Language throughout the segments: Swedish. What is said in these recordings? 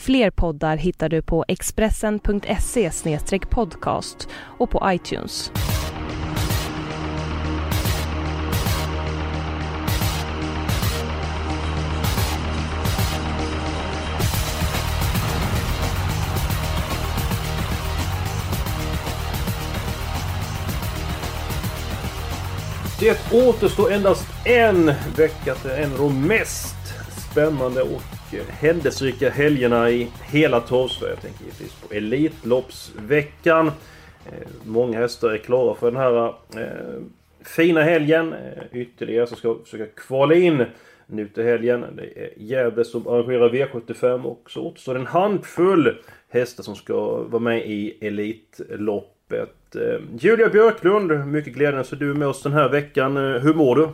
Fler poddar hittar du på expressen.se podcast och på iTunes. Det återstår endast en vecka till en av de mest spännande och händelserika helgerna i hela Torvsverige. Jag tänker givetvis på Elitloppsveckan. Eh, många hästar är klara för den här eh, fina helgen. Eh, ytterligare som ska försöka kvala in nu till helgen. Det är Gävle som arrangerar V75 och så återstår en handfull hästar som ska vara med i Elitloppet. Eh, Julia Björklund, mycket glädjande så du är med oss den här veckan. Hur mår du?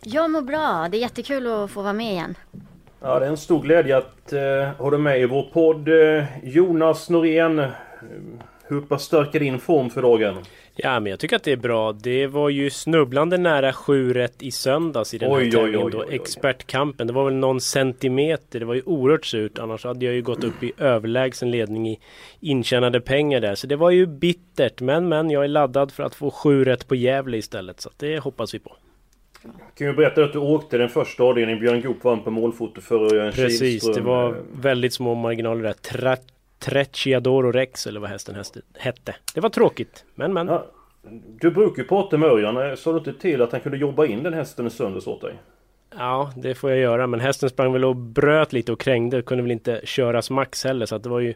Jag mår bra. Det är jättekul att få vara med igen. Ja, det är en stor glädje att eh, ha dig med i vår podd. Eh, Jonas Norén, hur pass stark är din form för dagen? Ja, men jag tycker att det är bra. Det var ju snubblande nära 7 rätt i söndags i den oj, här tävlingen då. Expertkampen. Det var väl någon centimeter. Det var ju oerhört surt. Annars hade jag ju gått upp i överlägsen ledning i intjänade pengar där. Så det var ju bittert. Men, men jag är laddad för att få 7 rätt på Gävle istället. Så det hoppas vi på. Kan ju berätta att du åkte den första avdelningen. Björn Goop vann på målfoto för Örjan Precis, Kihlström. det var väldigt små marginaler där. Tre Trecciadoro Rex eller vad hästen hette. Det var tråkigt, men men. Ja, du brukar ju prata med Örjan. Sa du inte till att han kunde jobba in den hästen i söndags åt dig? Ja, det får jag göra. Men hästen sprang väl och bröt lite och krängde. Kunde väl inte köras max heller. Så att det var ju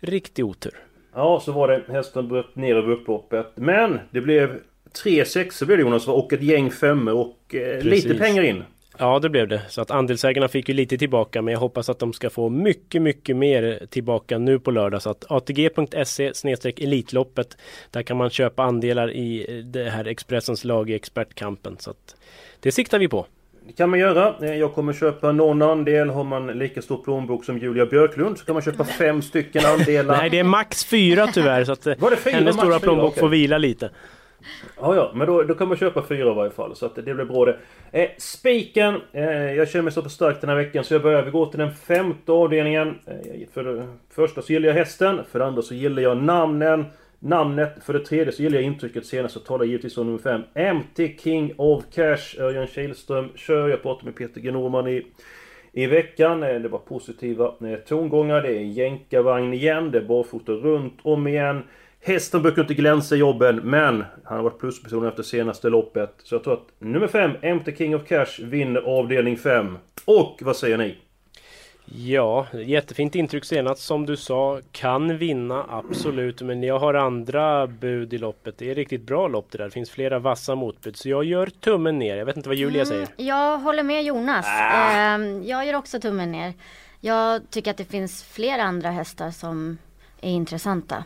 riktig otur. Ja, så var det. Hästen bröt ner över upploppet. Men det blev tre sexor blev det Jonas och ett gäng femmor och eh, lite pengar in. Ja det blev det. Så att andelsägarna fick ju lite tillbaka men jag hoppas att de ska få mycket, mycket mer tillbaka nu på lördag. Så att atg.se Elitloppet Där kan man köpa andelar i det här Expressens lag i Expertkampen. Så att det siktar vi på. Det kan man göra. Eh, jag kommer köpa någon andel. Har man lika stor plånbok som Julia Björklund så kan man köpa fem stycken andelar. Nej det är max fyra tyvärr. Så att Var det fyra, hennes stora plånbok okay. får vila lite. Ja, ja, men då, då kan man köpa fyra i varje fall. Så att det blir bra det. Eh, spiken. Eh, jag känner mig så stark den här veckan så jag börjar. Vi går till den femte avdelningen. Eh, för det första så gillar jag hästen. För det andra så gillar jag namnen. Namnet. För det tredje så gillar jag intrycket senast. och talar givetvis om nummer fem. MT King of Cash. Örjan Kihlström kör. Jag pratade med Peter G Norman i i veckan. Eh, det var positiva eh, tongångar. Det är jänkarvagn igen. Det är barfota runt om igen. Hästen brukar inte glänsa i jobben, men han har varit plusperson efter senaste loppet. Så jag tror att nummer 5, MT King of Cash, vinner avdelning 5. Och vad säger ni? Ja, jättefint intryck senast som du sa. Kan vinna, absolut. Men jag har andra bud i loppet. Det är riktigt bra lopp det där. Det finns flera vassa motbud. Så jag gör tummen ner. Jag vet inte vad Julia mm, säger. Jag håller med Jonas. Ah. Jag gör också tummen ner. Jag tycker att det finns flera andra hästar som är intressanta.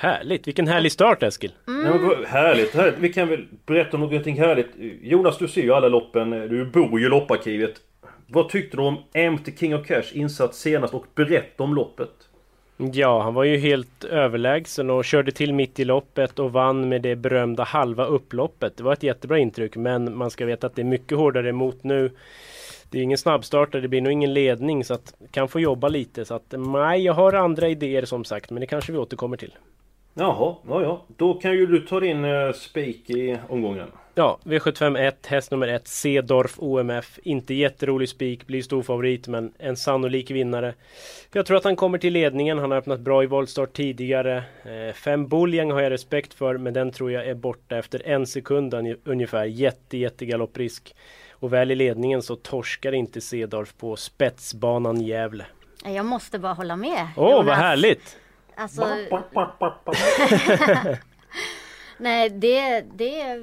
Härligt! Vilken härlig start Eskil! Mm. Ja, härligt, härligt! Vi kan väl berätta om någonting härligt. Jonas, du ser ju alla loppen. Du bor ju i lopparkivet. Vad tyckte du om MT King of Cash insats senast och berätta om loppet? Ja, han var ju helt överlägsen och körde till mitt i loppet och vann med det berömda halva upploppet. Det var ett jättebra intryck men man ska veta att det är mycket hårdare emot nu. Det är ingen snabbstartare, det blir nog ingen ledning så att kan få jobba lite. Så att nej, jag har andra idéer som sagt men det kanske vi återkommer till. Jaha, ja ja. Då kan ju du ta din uh, spik i omgången. Ja, V75 1, häst nummer 1, Cedorf OMF. Inte jätterolig spik, blir stor favorit men en sannolik vinnare. Jag tror att han kommer till ledningen, han har öppnat bra i voltstart tidigare. Eh, fem Buljang har jag respekt för men den tror jag är borta efter en sekund ungefär. Jätte, jätte galopprisk. Och väl i ledningen så torskar inte Cedorf på spetsbanan Gävle. Jag måste bara hålla med. Åh, oh, vad härligt! Alltså... Nej, det, det...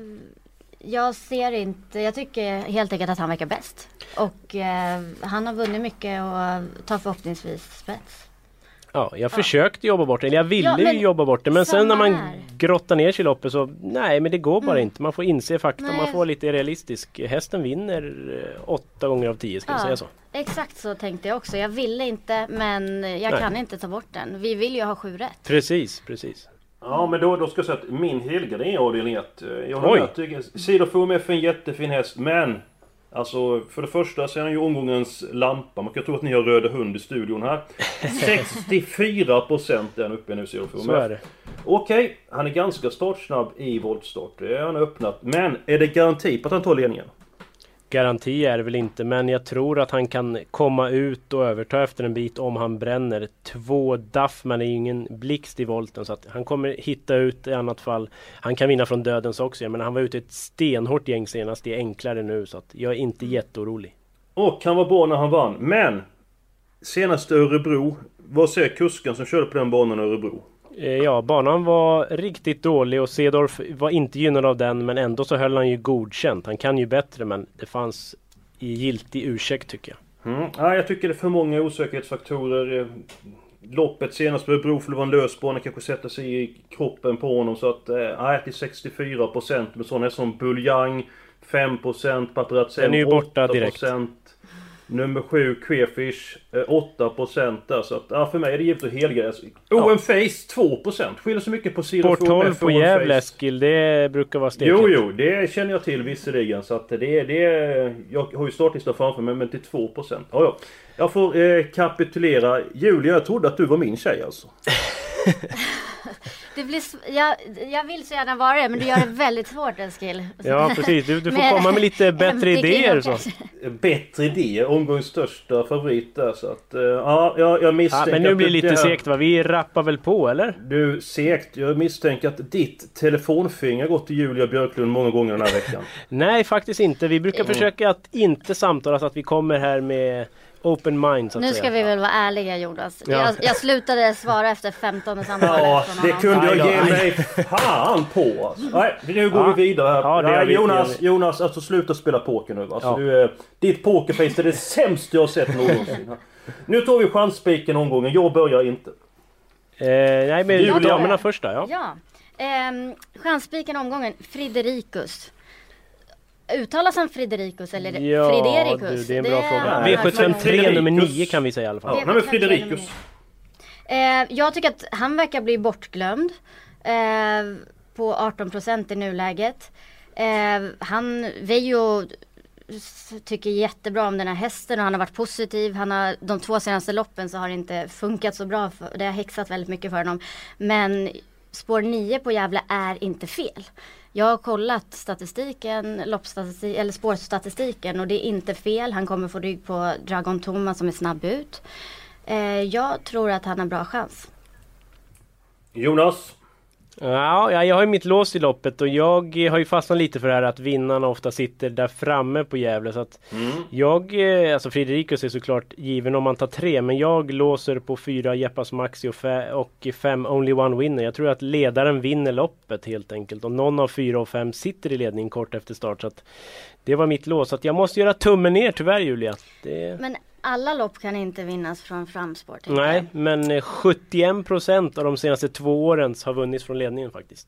Jag ser inte... Jag tycker helt enkelt att han verkar bäst. Och eh, han har vunnit mycket och tar förhoppningsvis spets. Ja, jag försökte jobba bort det. Eller jag ville Ja, ju jobba bort det. Men sen när man här. grottar ner sig i loppet så nej, men det går bara inte. Man får inse fakta. Nej. Man får vara lite realistisk. Hästen vinner eh, åtta gånger av tio, ska jag Ja. säga så. Exakt så tänkte jag också. Jag ville inte men jag Nej. kan inte ta bort den. Vi vill ju ha sju rätt. Precis, precis. Ja men då, då ska jag säga att min helgardin är avdelning 1. Jag Oj. håller med. Jag tycker Sidor FMF är en jättefin häst men Alltså för det första så är han ju omgångens lampa. Man kan tro att ni har Röda Hund i studion här. 64% är han uppe i nu Sidor Så är det. Okej, han är ganska startsnabb i voltstart. Det har han öppnat. Men är det garanti på att han tar ledningen? Garanti är det väl inte, men jag tror att han kan komma ut och överta efter en bit om han bränner. Två Duffman är ju ingen blixt i volten så att han kommer hitta ut i annat fall. Han kan vinna från dödens också, men han var ute i ett stenhårt gäng senast. Det är enklare nu så att jag är inte jätteorolig. Och han var bra när han vann. Men! Senaste Örebro. Vad säger kusken som körde på den banan i Örebro? Eh, Ja, banan var riktigt dålig och Cedorf var inte gynnad av den men ändå så höll han ju godkänt. Han kan ju bättre men det fanns i giltig ursäkt tycker jag. Mm. Ja, jag tycker det är för många osäkerhetsfaktorer. Eh, Loppet senast på Örebro för det var en lös bana, kanske sätter sig i kroppen på honom så att... Eh, nej, till 64% med sådana som Buljang 5% Paparazzi Den är ju borta direkt. 8%. Nummer 7 Quefish eh, 8% där så att, ja, för mig är det givetvis helgrej. Alltså, OM Face 2% skiljer så mycket på Zero Sport 12 FOMF på Gävle. Eskil, det brukar vara stekigt. Jo, jo, det känner jag till visserligen. Så att det, det, jag har ju startlistan framför mig, men till 2%. Ja, ja. Jag får eh, kapitulera. Julia, jag trodde att du var min tjej alltså. Det blir, jag, jag vill så gärna vara det men du gör det väldigt svårt Eskil. Ja precis, du, du får Men- komma med lite bättre idéer. Så. Bättre idé, omgångens största favorit där. Så att, eh, ja, jag, jag Ja, misstänker men nu blir det lite här- segt va? Vi rappar väl på eller? Du, segt. Jag misstänker att ditt telefonfinger gått till Julia Björklund många gånger den här veckan. Nej faktiskt inte. Vi brukar försöka att inte samtala så att vi kommer här med open mind så att Nu säga. ska vi väl vara ärliga Jonas. Ja. Jag, jag slutade svara efter 15 samtalet Ja, det kunde jag ge mig fan på. Nej, nu går Ja. vi vidare här. Ja, det Nej, vi, Jonas, gör vi. Jonas, alltså sluta spela poker nu. Alltså, Ja. du, ditt pokerface är det sämsta jag har sett någonsin. Nu tar vi chansspiken omgången. Jag börjar inte. Eh, nej men Julia. damerna först då, ja. Ja. Ehm, chanspiken omgången, Friderikus. Uttalas han Friderikus eller Ja, Friderikus? du, det är en bra fråga. jag hört V753 Friderikus. nummer 9 kan vi säga i alla fall. Ja, Det nej, men kanske Friderikus. Eh, jag tycker att han verkar bli bortglömd. Eh, på 18% i nuläget. Eh, han, Veijo s- tycker jättebra om den här hästen och han har varit positiv. Han har, de två senaste loppen så har det inte funkat så bra. För, det har häxat väldigt mycket för honom. Men spår 9 på Gävle är inte fel. Jag har kollat statistiken, loppstatistik, eller spårstatistiken och det är inte fel. Han kommer få rygg på Dragon Thomas som är snabb ut. Eh, jag tror att han har bra chans. Jonas. Ja, ja, jag har ju mitt lås i loppet och jag har ju fastnat lite för det här att vinnarna ofta sitter där framme på Gävle. Så att jag, eh, alltså Fredrikus är såklart given om man tar tre, men jag låser på fyra Jeppas Maxi och, fe- och fem Only One Winner. Jag tror att ledaren vinner loppet helt enkelt och någon av fyra och fem sitter i ledning kort efter start. Så att det var mitt lås. Så att jag måste göra tummen ner tyvärr Julia. Det... Men alla lopp kan inte vinnas från framspår. Nej, jag. men eh, 71% av de senaste två åren har vunnits från ledningen faktiskt.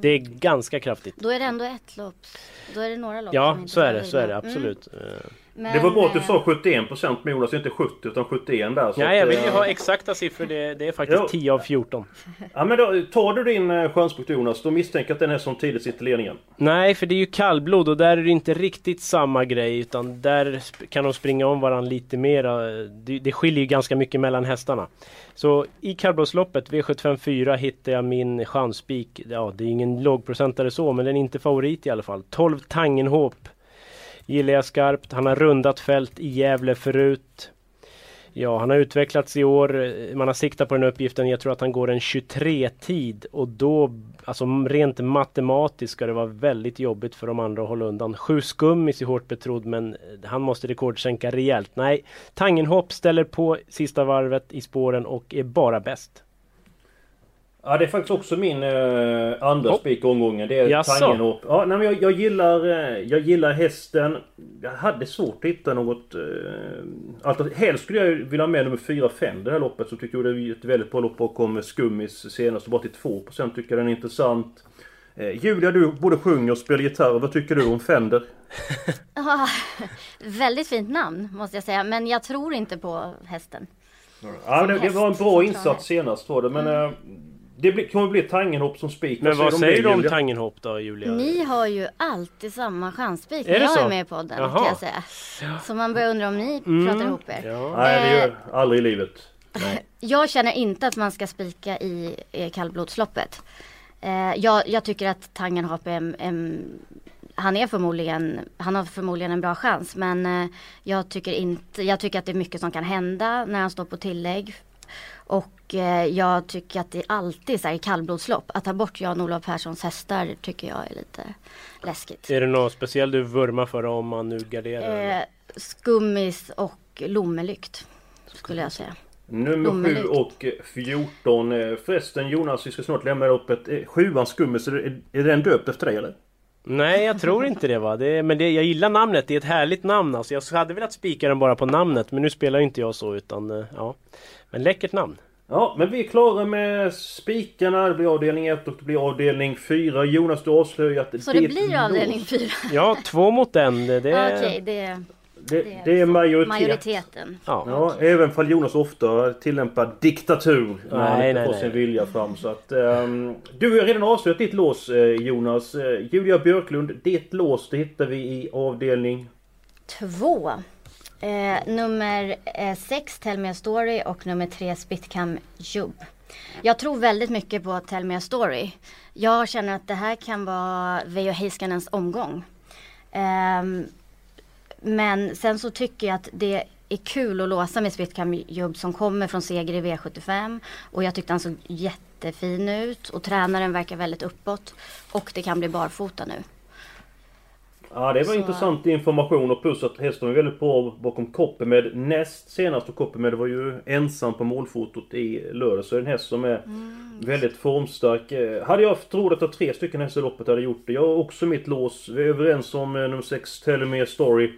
Det är ganska kraftigt. Då är det ändå ett lopp. Då är det några lopp Ja, som inte så är det, så är det absolut. Eh, Men, Det var bra att du eh, sa 71% med Jonas, inte 70 utan 71 där. Så Nej, jag vill ju eh, ha exakta siffror. Det, det är faktiskt Jo. 10 av 14. Ja men då, tar du din eh, chanspunkt Jonas, då misstänker jag att den är som tidigt sitter ledningen. Nej, för det är ju kallblod och där är det inte riktigt samma grej utan där kan de springa om varandra lite mera. Det, det skiljer ju ganska mycket mellan hästarna. Så i kallblodsloppet V754 hittar jag min chansspik. Ja, det är ingen lågprocentare så, men den är inte favorit i alla fall. 12 Tangenhop gillar jag skarpt. Han har rundat fält i Gävle förut. Ja, han har utvecklats i år. Man har siktat på den uppgiften. Jag tror att han går en 23-tid och då, alltså rent matematiskt ska det vara väldigt jobbigt för de andra att hålla undan. Sju skummis är hårt betrodd men han måste rekordsänka rejält. Nej, Tangenhopp ställer på sista varvet i spåren och är bara bäst. Ja det är faktiskt också min eh, andra spik i omgången. Det är Jaså? Tangenhop. Ja, nej, men jag, jag, gillar, eh, jag gillar hästen. Jag hade svårt att hitta något... Eh, alternativ. Helst skulle jag vilja ha med nummer 4-5 det här loppet. Så tycker jag det är ett väldigt bra lopp bakom Skummis senast. Bara till 2% tycker jag den är intressant. Eh, Julia, du både sjunger och spelar gitarr. Vad tycker du om Fender? Ah, väldigt fint namn måste jag säga. Men jag tror inte på hästen. Ja, det, det var en bra insats senast var det. Men eh, det blir, kommer bli Tangenhop som spik. Men vad säger du om Julia? Tangenhop då Julia? Ni har ju alltid samma chansspik Är när jag så? är med i podden Jaha. kan jag säga. Så man börjar undra om ni Mm. pratar ihop er. Ja. Nej, det gör jag aldrig i livet. Jag känner inte att man ska spika i eh, kallblodsloppet. Eh, jag, jag tycker att Tangenhop är en, en han är förmodligen, han har förmodligen en bra chans men eh, jag tycker inte, jag tycker att det är mycket som kan hända när han står på tillägg. Och eh, jag tycker att det är alltid så här i kallblodslopp, att ta bort Jan-Olof Perssons hästar tycker jag är lite läskigt. Är det något speciellt du vurmar för om man nu garderar? Eh, skummis och lommelykt skulle jag säga. Nummer 7 Omeligt. och 14. Eh, Förresten Jonas, vi ska snart lämna upp ett... eh, Sjuan Skummis, är, det- är den döpt efter dig eller? Nej jag tror inte det va. Det men det, jag gillar namnet. Det är ett härligt namn alltså. Jag hade velat spika den bara på namnet. Men nu spelar ju inte jag så utan ja. Men läckert namn. Ja, men vi är klara med spikarna. Det blir avdelning 1 och det blir avdelning 4. Jonas, du har avslöjat... Så det blir avdelning fyra? Ja, två mot en. Det, det, Okej, det, Det, det, det är majoritet. majoriteten. ja. Ja, även fall Jonas ofta tillämpar diktatur när han Nej, inte nej, får sin vilja fram. Så att, ehm, du har redan avslöjat ditt lås eh, Jonas. Eh, Julia Björklund, ditt lås det hittar vi i avdelning... Två. Eh, nummer eh, sex, Tell Me A Story och nummer tre, Spitcam Jub. Jag tror väldigt mycket på Tell Me A Story. Jag känner att det här kan vara Veijo Heiskanens omgång. Eh, men sen så tycker jag att det är kul att låsa med Spitcam Jub som kommer från seger i V75. Och jag tyckte han såg jättefin ut och tränaren verkar väldigt uppåt. Och det kan bli barfota nu. Ja, det var Så- intressant information och plus att hästen var väldigt bra bakom Coppermed näst senast och Coppermed var ju ensam på målfotot i lördag. Så det är en häst som är väldigt formstark. Eh, Hade jag trott att tre stycken hästar i loppet hade gjort det. Jag har också mitt lås. Vi är överens om eh, nummer 6 Telomere Story.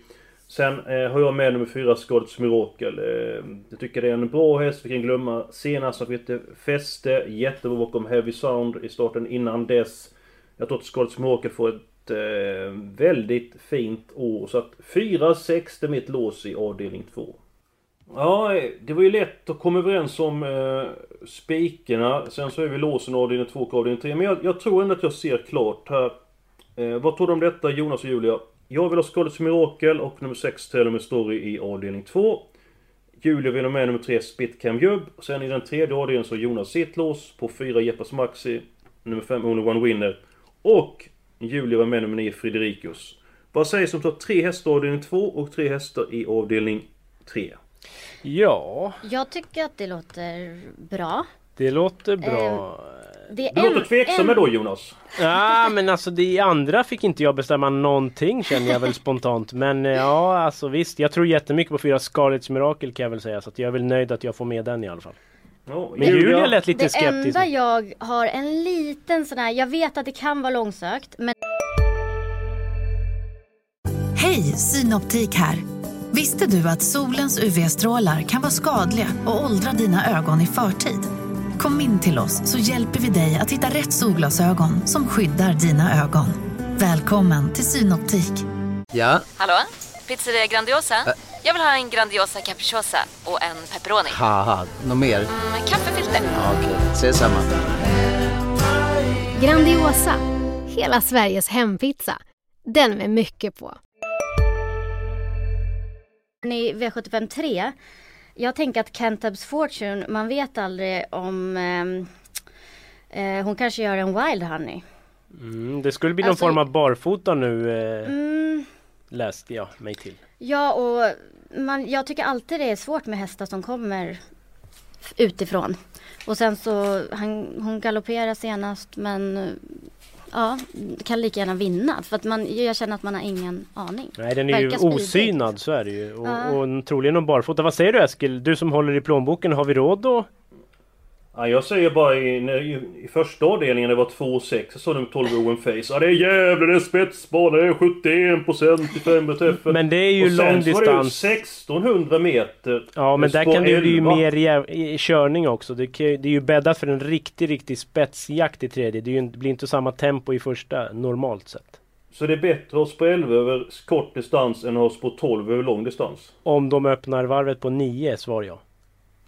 Sen eh, har jag med nummer 4 Skadets Mirakel. Eh, jag tycker det är en bra häst. Vi kan glömma senast att vi hette Fäste. Jättebra bakom Heavy Sound i starten innan dess. Jag tror att Skadets Mirakel får ett Eh, väldigt fint år. Så att 4-6 det är mitt lås i avdelning 2. Ja, det var ju lätt att komma överens om eh, spikerna. Sen så är vi låsen avdelning 2 och avdelning 3. Men jag, jag tror ändå att jag ser klart här. Eh, vad tror du om detta Jonas och Julia? Jag vill ha Skådets Mirakel och nummer 6 Tell Story i avdelning 2. Julia vill ha med nummer 3 Spitcam Jubb. Sen i den tredje avdelningen så har Jonas sitt lås på 4 Jeppas Maxi. Nummer 5 Only One Winner. Och Julia var med nummer 9 Frederikus. Vad sägs om ta tre hästar i avdelning 2 och tre hästar i avdelning 3? ja, Jag tycker att det låter bra. det låter bra. Det är Du låter tveksam med då Jonas? Ja men alltså det andra fick inte jag bestämma någonting känner jag väl spontant. Men eh, ja alltså visst, jag tror jättemycket på fyra Scarlets Mirakel kan jag väl säga. Så att jag är väl nöjd att jag får med den i alla fall. Ja, Men Julia lät lite Det skeptisk. enda jag har en liten sån här, jag vet att det kan vara långsökt men Hej, Synoptik här. Visste du att solens UV-strålar kan vara skadliga och åldra dina ögon i förtid? Kom in till oss så hjälper vi dig att hitta rätt solglasögon som skyddar dina ögon. Välkommen till Synoptik. Ja, Hallå? Pizzeria Grandiosa? Jag vill ha en Grandiosa capriciosa och en pepperoni. haha, något mer? Med kaffefilter. Ja, Okej, ses samma. Grandiosa, hela Sveriges hempizza. Den med mycket på. i V75 3, jag tänker att Cantabs Fortune, man vet aldrig om ehm, eh, hon kanske gör en Wild Honey. Mm, det skulle bli någon Alltså- form av barfota nu eh, Mm, läste jag mig till. ja och man, jag tycker alltid det är svårt med hästar som kommer utifrån. Och sen så, han, hon galopperar senast men eh, ja, kan lika gärna vinna. För att man, jag känner att man har ingen aning. Nej den är ju Verkar speedig. osynad så är det ju. Och, Ja. och troligen någon barfota. Vad säger du Eskil? Du som håller i plånboken, har vi råd då? Ja, jag säger bara i, i, i första avdelningen det var 2,6 så sa de 12 Owen Face. Ja det är jävlar det är spetsbana, det är 71% i fem träffen. Men det är ju Och sen lång så var det ju distans. 1600 meter. Ja men Det där kan det bli 11. mer jäv- i- körning också. Det, kan, ju- det är ju bäddat för en riktig, riktig spetsjakt i tredje. Det, ju, inte- blir inte samma tempo i första normalt sett. Så det är bättre att ha på 11 över kort distans än att ha på 12 över lång distans? Om de öppnar varvet på 9 svar jag.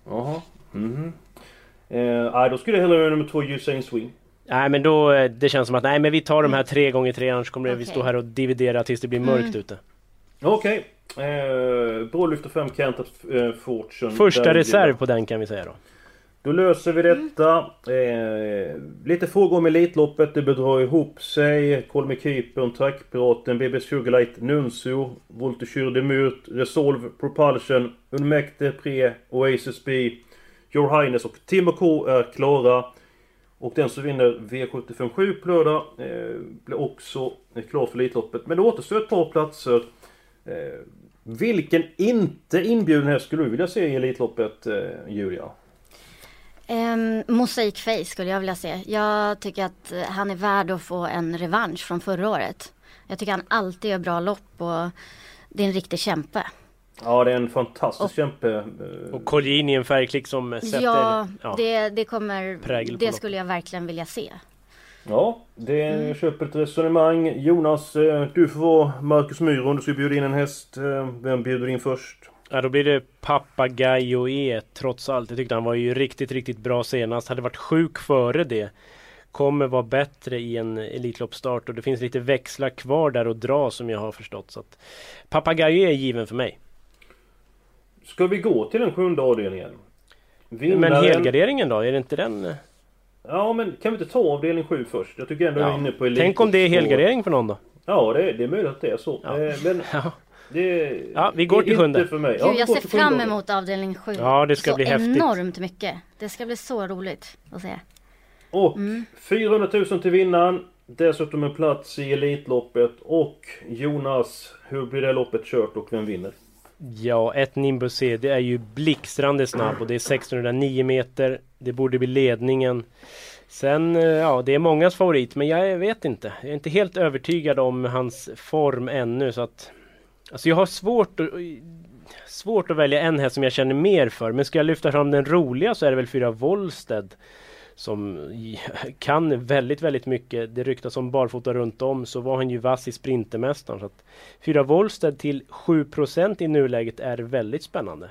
Jaha. Mhm. Eh, då skulle jag hellre göra nummer 2 Usain Swing. Nej men då, eh, det känns som att nej men vi tar de här tre gånger tre annars kommer vi Okej. stå här och dividera tills det blir mörkt ute. Okej. Eh, Brålyfter 5 Cantat eh, Fortune. Första Där reserv på den kan vi säga då. Då löser vi detta. Eh, lite frågor om Elitloppet. Det bedrar ihop sig. Kolme Keepern, Trackpiraten, BB Sugarlight, Nuncio, Voltigeur de Murt, Resolve, Propulsion, Unmekte, Pre, Oasis B, Your Highness och Timo K är klara. Och den som vinner V757 på lördag eh, blir också klar för Elitloppet. Men det återstår ett par platser. Eh, vilken inte inbjuden häst skulle du vilja se i Elitloppet, eh, Julia? Um, Mosaic Face skulle jag vilja se. Jag tycker att eh, han är värd att få en revansch från förra året. Jag tycker han alltid gör bra lopp och det är en riktig kämpe. Ja, det är en fantastisk Och- kämpe. eh, Och Colgjini i en färgklick som sätter... Ja, ja. Det, det kommer, Prägel på det skulle jag verkligen vilja se. Ja, det jag köper ett resonemang. Jonas, eh, du får vara Marcus Myhr om du ska bjuda in en häst. Eh, Vem bjuder in först? Ja då blir det Papagayo E trots allt. Jag tyckte han var ju riktigt, riktigt bra senast. Hade varit sjuk före det. Kommer vara bättre i en Elitloppsstart och det finns lite växlar kvar där att dra som jag har förstått. Så att Papagayo är given för mig. Ska vi gå till den sjunde avdelningen? Men Vinnaren- helgarderingen då? Är det inte den? eh? Ja, men kan vi inte ta avdelning 7 först? Jag tycker ändå jag är inne på Elit. Tänk om det är helgardering för någon då? Ja, det, det är möjligt att det är så. Ja. Eh, Men Ja. det Ja, vi går till sjunde. för mig. Ja, Gud, jag ser fram emot avdelning 7. Ja, det ska så bli häftigt. enormt mycket. Det ska bli så roligt att se. Och Mm. 400 000 till vinnaren. Dessutom en plats i Elitloppet. Och Jonas, hur blir det loppet kört och vem vinner? Ja, ett Nimbus C, det är ju blixtrande snabb och det är 1609 meter. Det borde bli ledningen. Sen, eh, ja, det är mångas favorit, men jag vet inte. Jag är inte helt övertygad om hans form ännu, så att... Alltså jag har svårt att... Svårt att välja en häst som jag känner mer för, men ska jag lyfta fram den roliga så är det väl fyra Wollsted. Som kan väldigt, väldigt mycket. Det ryktas om barfota runt om så var han ju vass i Sprintermästaren. Så att fyra Wollstedt till 7% i nuläget är väldigt spännande.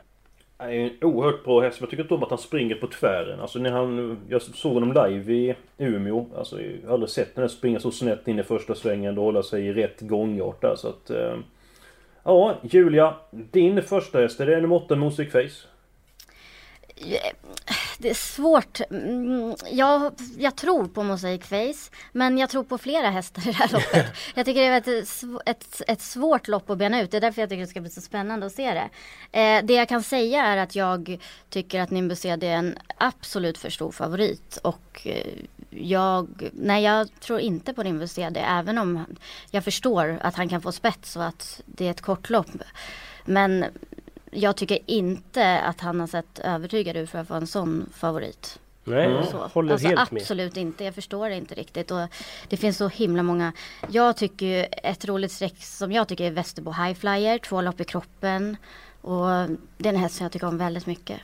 Han är en oerhört bra häst. men Jag tycker inte om att han springer på tvären. Alltså när han... Jag såg honom live i Umeå. Alltså jag har aldrig sett den springa så snett in i första svängen och hålla sig i rätt gångart där så att... Eh, ja, Julia. Din första häst, är det nummer 8 Music Face? Det är svårt. Mm, Jag, jag tror på Mosaic Face, men jag tror på flera hästar i det här loppet. Jag tycker det är ett, ett, ett svårt lopp att bena ut. Det är därför jag tycker det ska bli så spännande att se det. Eh, det jag kan säga är att jag tycker att Nimbus är en absolut för stor favorit. Och eh, jag, nej jag tror inte på Nimbus även om jag förstår att han kan få spets och att det är ett kort lopp. Men jag tycker inte att han har sett övertygad ut för att vara en sån favorit. Nej, Mm. Så. håller alltså, helt med. absolut inte, jag förstår det inte riktigt. Och det finns så himla många. Jag tycker ju ett roligt streck som jag tycker är Västerbo High Flyer, två lopp i kroppen. Och det är en häst som jag tycker om väldigt mycket.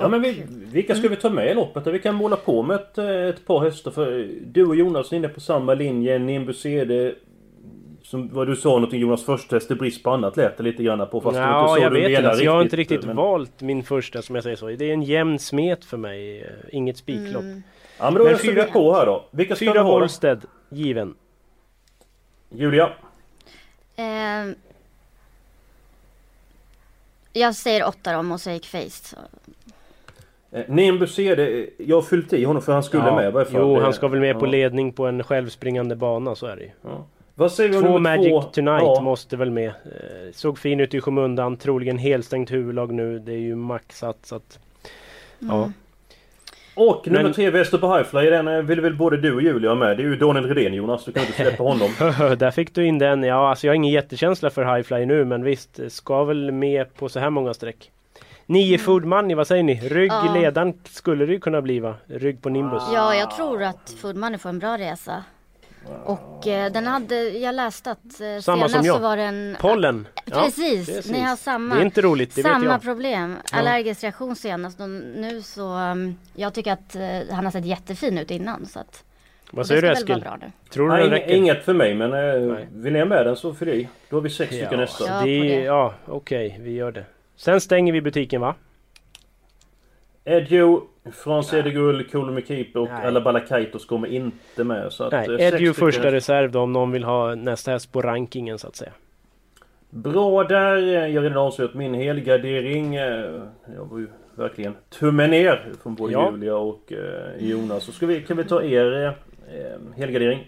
Ja men vi, vilka ska vi ta med i loppet? Vi kan måla på med ett, eh, ett par hästar för du och Jonas är inne på samma linje. Nimbus CD som vad du sa någonting Jonas i brist på annat lät det lite grann på fast det Ja, inte så jag du vet inte. Alltså, jag har inte riktigt men- valt min första som jag säger så. Det är en jämn smet för mig. eh, Inget spiklopp. Mm. Ja men då Men öser vi fyra- på här då. Vilka ska Fyra du ha då? Wollsted, given. Julia? Eh, jag säger åtta då, Mosaic Face. Eh, Nimbus CD, jag har fyllt i honom för han skulle med i varje fall. Jo, Det- han ska väl med på ja. ledning på en självspringande bana, så är det ju. Ja. Vad säger vi om Två Magic två? Tonight Ja. måste väl med. Eh, såg fin ut i skymundan. Troligen helstängt huvudlag nu. Det är ju maxat så att... Ja. Och nummer Men- tre Väster på Highfly, den eh, vill väl både du och Julia ha med? Det är ju Daniel Redén Jonas, du kan inte släppa honom. Där fick du in den. Ja, alltså jag har ingen jättekänsla för highfly nu men visst, ska väl med på så här många streck. Nio Food Money, vad säger ni? Rygg Ja. i ledan skulle det ju kunna bli va? Rygg på Nimbus. Ja, jag tror att Food Money får en bra resa. Och eh, den hade, jag läste att eh, Samma som jag. så var den Pollen. Ja, Precis, ni har samma, Det är inte roligt, det vet samma jag. problem. Allergisk reaktion senast och nu så, um, jag tycker att eh, han har sett jättefin ut innan så att Vad säger du det ska väl Eskil? vara bra nu. Tror du Nej, räcker? inget för mig men eh, Nej. vill ni ha med den så för dig. Då har vi sex stycken nästa. Ja, det det. ja okej, vi gör det. Sen stänger vi butiken va? Edjo, Frans Edegul, Kolo Keeper och Nej. alla Balakaitos kommer inte med. Så att, Nej, eh, sex Edju stycken första nästa. reserv då om någon vill ha nästa häst på rankingen så att säga. Bra där. eh, Jag har redan avslöjat min helgardering. eh, Jag var ju verkligen tummen ner från både Ja. Julia och eh, Jonas. Så ska vi, kan vi ta er eh, helgardering?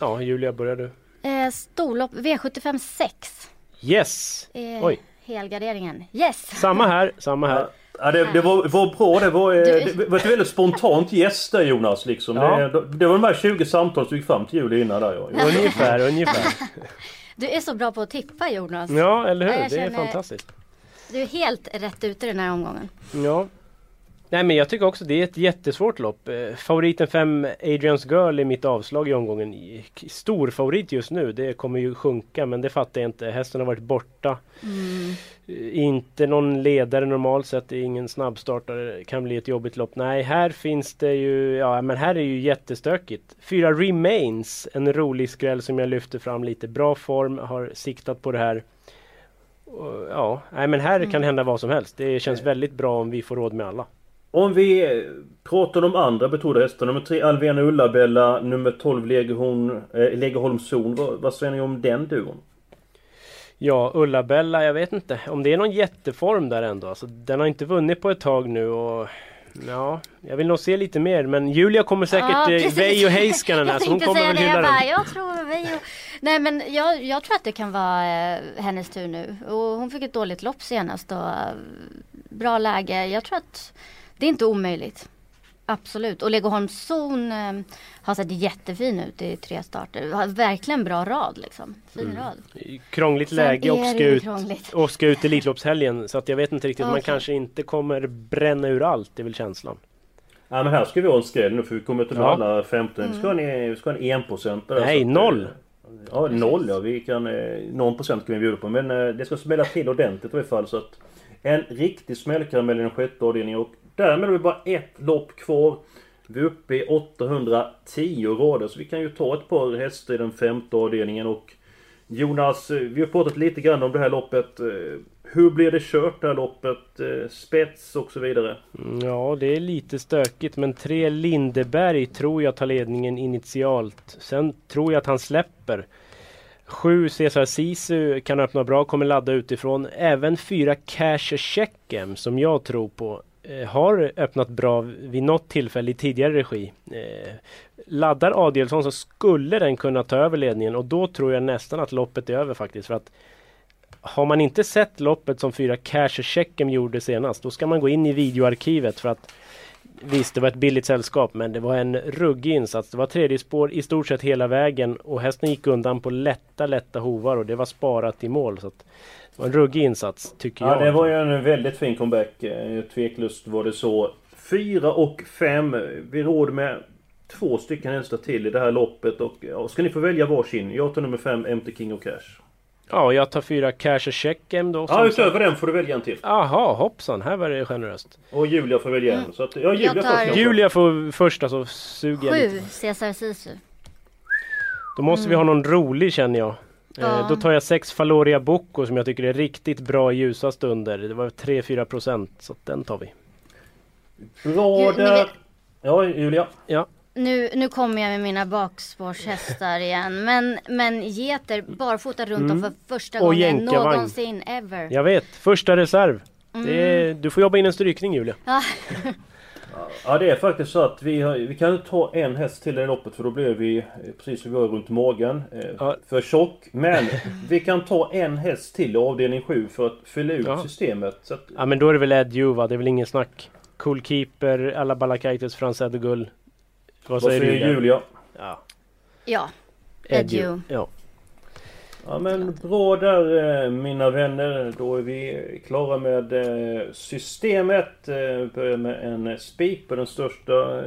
Ja, Julia börjar du. Eh, storlopp V75 6. Yes! Eh, Oj. Helgarderingen. Yes! Samma här, samma här. Ja, det, det var, var bra. Det var, eh, det var ett väldigt spontant gäst där Jonas. Liksom. Ja. Det, det var de här 20 samtal som gick fram till Julia innan där. Ja. Ungefär, ungefär. Du är så bra på att tippa Jonas. Ja, eller Ja, hur? jag Det är känner- fantastiskt. Du är helt rätt ute i den här omgången. Ja. Nej men jag tycker också det är ett jättesvårt lopp. Eh, Favoriten 5 Adrians Girl är mitt avslag i omgången. I- Stor favorit just nu. Det kommer ju sjunka men det fattar jag inte. Hästen har varit borta. Eh, Inte någon ledare normalt sett. Ingen snabbstartare. Kan bli ett jobbigt lopp. Nej, här finns det ju... Ja, men här är ju jättestökigt. Fyra Remains. En rolig skräll som jag lyfter fram lite. Bra form. Har siktat på det här. Ja, nej men här kan hända vad som helst. Det känns väldigt bra om vi får råd med alla. Om vi pratar om de andra betrodda hästarna. Nummer 3 Alvena Ulla-Bella. Nummer 12 Legerholm, eh, Legerholmszon. Vad, vad säger ni om den duon? Ja, Ulla-Bella, jag vet inte om det är någon jätteform där ändå. Alltså, den har inte vunnit på ett tag nu och Ja, jag vill nog se lite mer men Julia kommer säkert Ja. Veijo Heiskanen här Jag så hon kommer väl hylla jag bara, den. jag tror Veijo... Nej men jag, jag tror att det kan vara eh, hennes tur nu. Och hon fick ett dåligt lopp senast och eh, bra läge. Jag tror att det är inte omöjligt. Absolut. Och Legoholmszon eh, har sett jättefin ut i tre starter. Har verkligen bra rad liksom. Fin Mm. rad. Krångligt Sen läge och ska, ut, krångligt. och ska ut Elitloppshelgen så att jag vet inte riktigt. Man Okej. kanske inte kommer bränna ur allt, det är väl känslan. Ja men här ska vi ha en skräll nu för vi kommer inte med Ja. alla 15. Vi ska ha en, vi ska ha en 1% där, Nej, så att, noll. eh, Ja, noll ja. Vi kan... eh, Någon procent kan vi bjuda på. Men eh, det ska smälla till ordentligt i alla fall. Så att en riktig smällkaramell i den sjätte avdelningen. Och därmed har vi bara ett lopp kvar. Vi är uppe i 810 rader. Så vi kan ju ta ett par hästar i den femte avdelningen. Och Jonas, eh, vi har pratat lite grann om det här loppet. Eh, hur blir det kört det här loppet? Eh, spets och så vidare. Mm, ja, det är lite stökigt men tre Lindeberg tror jag tar ledningen initialt. Sen tror jag att han släpper. Sju Cesar Sisu kan öppna bra, kommer ladda utifrån. Även fyra Cash Checkem som jag tror på Eh, har öppnat bra vid något tillfälle i tidigare regi. Eh, laddar Adielsson så skulle den kunna ta över ledningen och då tror jag nästan att loppet är över faktiskt. För att har man inte sett loppet som fyra Cash Checkem gjorde senast, då ska man gå in i videoarkivet för att Visst, det var ett billigt sällskap men det var en ruggig insats. Det var tredje spår i stort sett hela vägen och hästen gick undan på lätta, lätta hovar och det var sparat i mål. Så att var en ruggig insats, tycker Ja, jag. det var ju en väldigt fin comeback. Eh, Tveklöst var det så. Fyra och fem. Vi råd med två stycken hästar till i det här loppet. Och ja, ska ni få välja varsin? Jag tar nummer fem, Empty King of Cash. Ja, jag tar fyra Cash Checkem då. Ja, utöver den får du välja en till. Jaha, hoppsan, här var det generöst. Och Julia får välja en. Så att, ja, Julia Jag tar- först. Julia får första så suger jag Sju lite. Cesar Sisu. Då måste vi ha någon rolig känner jag. Ja. Eh, då tar jag sex Faloria Bocco som jag tycker är riktigt bra i ljusa stunder. Det var 3-4 procent så den tar vi. Bra där. Ja, Julia. Ja, Nu, nu kommer jag med mina bakspårshästar igen. Men, men geter barfota runt om för första Mm. Och gången jänkarvagn. någonsin ever. jag vet. Första reserv. Mm. Det är, du får jobba in en strykning Julia. Ja. Ja, det är faktiskt så att vi, vi kan inte ta en häst till i loppet för då blir vi eh, precis som vi var runt magen. Eh, Ja. För tjock. Men vi kan ta en häst till i avdelning 7 för att fylla ut Ja. systemet. Så att, Ja men då är det väl Ed Juva, det är väl ingen snack. Cool Keeper, alla Balakaitis, Frans Edegull. Vad vad säger du? Julia? Ja, ja. Ed. Ja. Ja men bra där eh, mina vänner. Då är vi klara med eh, systemet. Eh, börjar med en spik på den största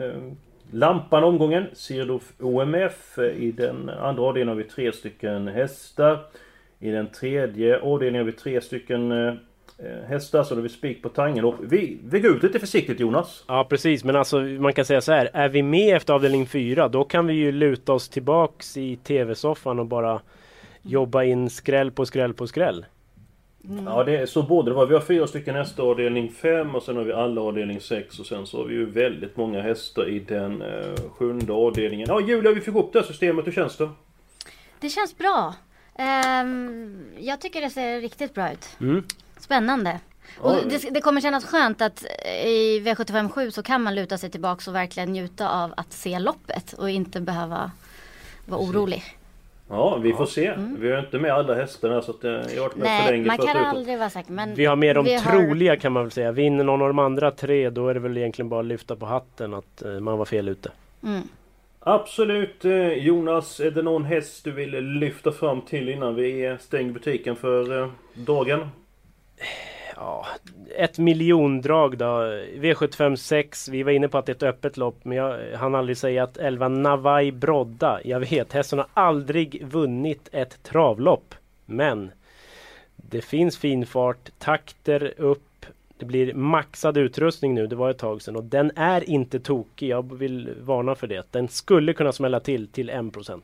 lampan omgången. Cirdof OMF. I den andra avdelningen har vi tre stycken hästar. I den tredje avdelningen har vi tre stycken hästar, så då har vi spik på Tangenhop. Vi, vi går ut lite försiktigt Jonas. Ja precis, men alltså man kan säga så här. Är vi med efter avdelning 4 då kan vi ju luta oss tillbaks i TV-soffan och bara jobba in skräll på skräll på skräll. Mm. Ja, det är så borde det vara. Vi har fyra stycken hästar avdelning 5 och sen har vi alla avdelning 6 och sen så har vi ju väldigt många hästar i den eh, sjunde avdelningen. Ja, Julia, vi fick upp det här systemet. Hur känns det? Det känns bra. Um, jag tycker det ser riktigt bra ut. Mm. Spännande. Och det, det, kommer kännas skönt att i V757 så kan man luta sig tillbaks och verkligen njuta av att se loppet och inte behöva vara orolig. Ja, vi får se. Mm. Vi har inte med alla hästarna så att eh, jag har varit med Nej, för länge man kan aldrig vara säker. Men vi har med de troliga har... kan man väl säga. Vinner någon av de andra tre då är det väl egentligen bara att lyfta på hatten att eh, man var fel ute. Mm. Absolut eh, Jonas, är det någon häst du vill lyfta fram till innan vi stänger butiken för dagen? Ja, ett miljondrag då. V75 6. Vi var inne på att det är ett öppet lopp. Men jag hann aldrig säga att 11 Navai Brodda. Jag vet, hästen har aldrig vunnit ett travlopp. Men det finns fin fart, takter upp. Det blir maxad utrustning nu, det var ett tag sedan. Och den är inte tokig. Jag vill varna för det. Den skulle kunna smälla till till 1%.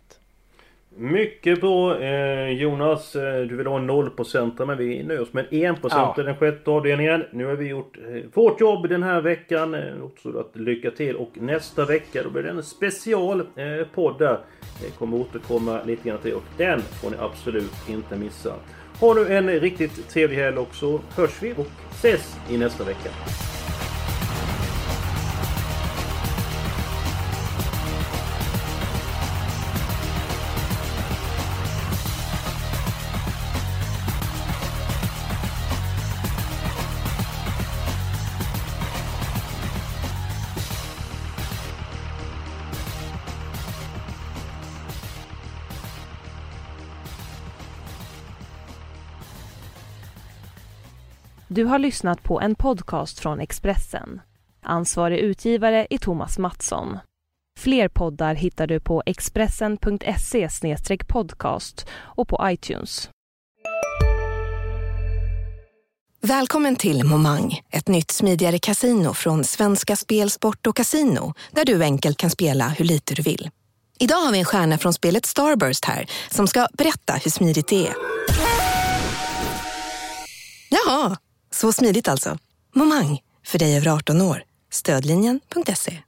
Mycket bra eh, Jonas. Eh, du vill ha en 0% men vi nöjer oss med en 1% ja. i den sjätte avdelningen. Nu har vi gjort eh, vårt jobb den här veckan. Eh, att lycka till och nästa vecka då blir det en special eh, podd där. Jag kommer återkomma lite grann till och den får ni absolut inte missa. Ha nu en riktigt trevlig helg också. Hörs vi och ses i nästa vecka. Du har lyssnat på en podcast från Expressen. Ansvarig utgivare är Thomas Mattsson. Fler poddar hittar du på expressen.se podcast och på iTunes. Välkommen till Momang, ett nytt smidigare kasino från Svenska Spel, Sport och Casino där du enkelt kan spela hur lite du vill. Idag har vi en stjärna från spelet Starburst här som ska berätta hur smidigt det är. Jaha, så smidigt alltså. Momang, för dig över 18 år. Stödlinjen.se.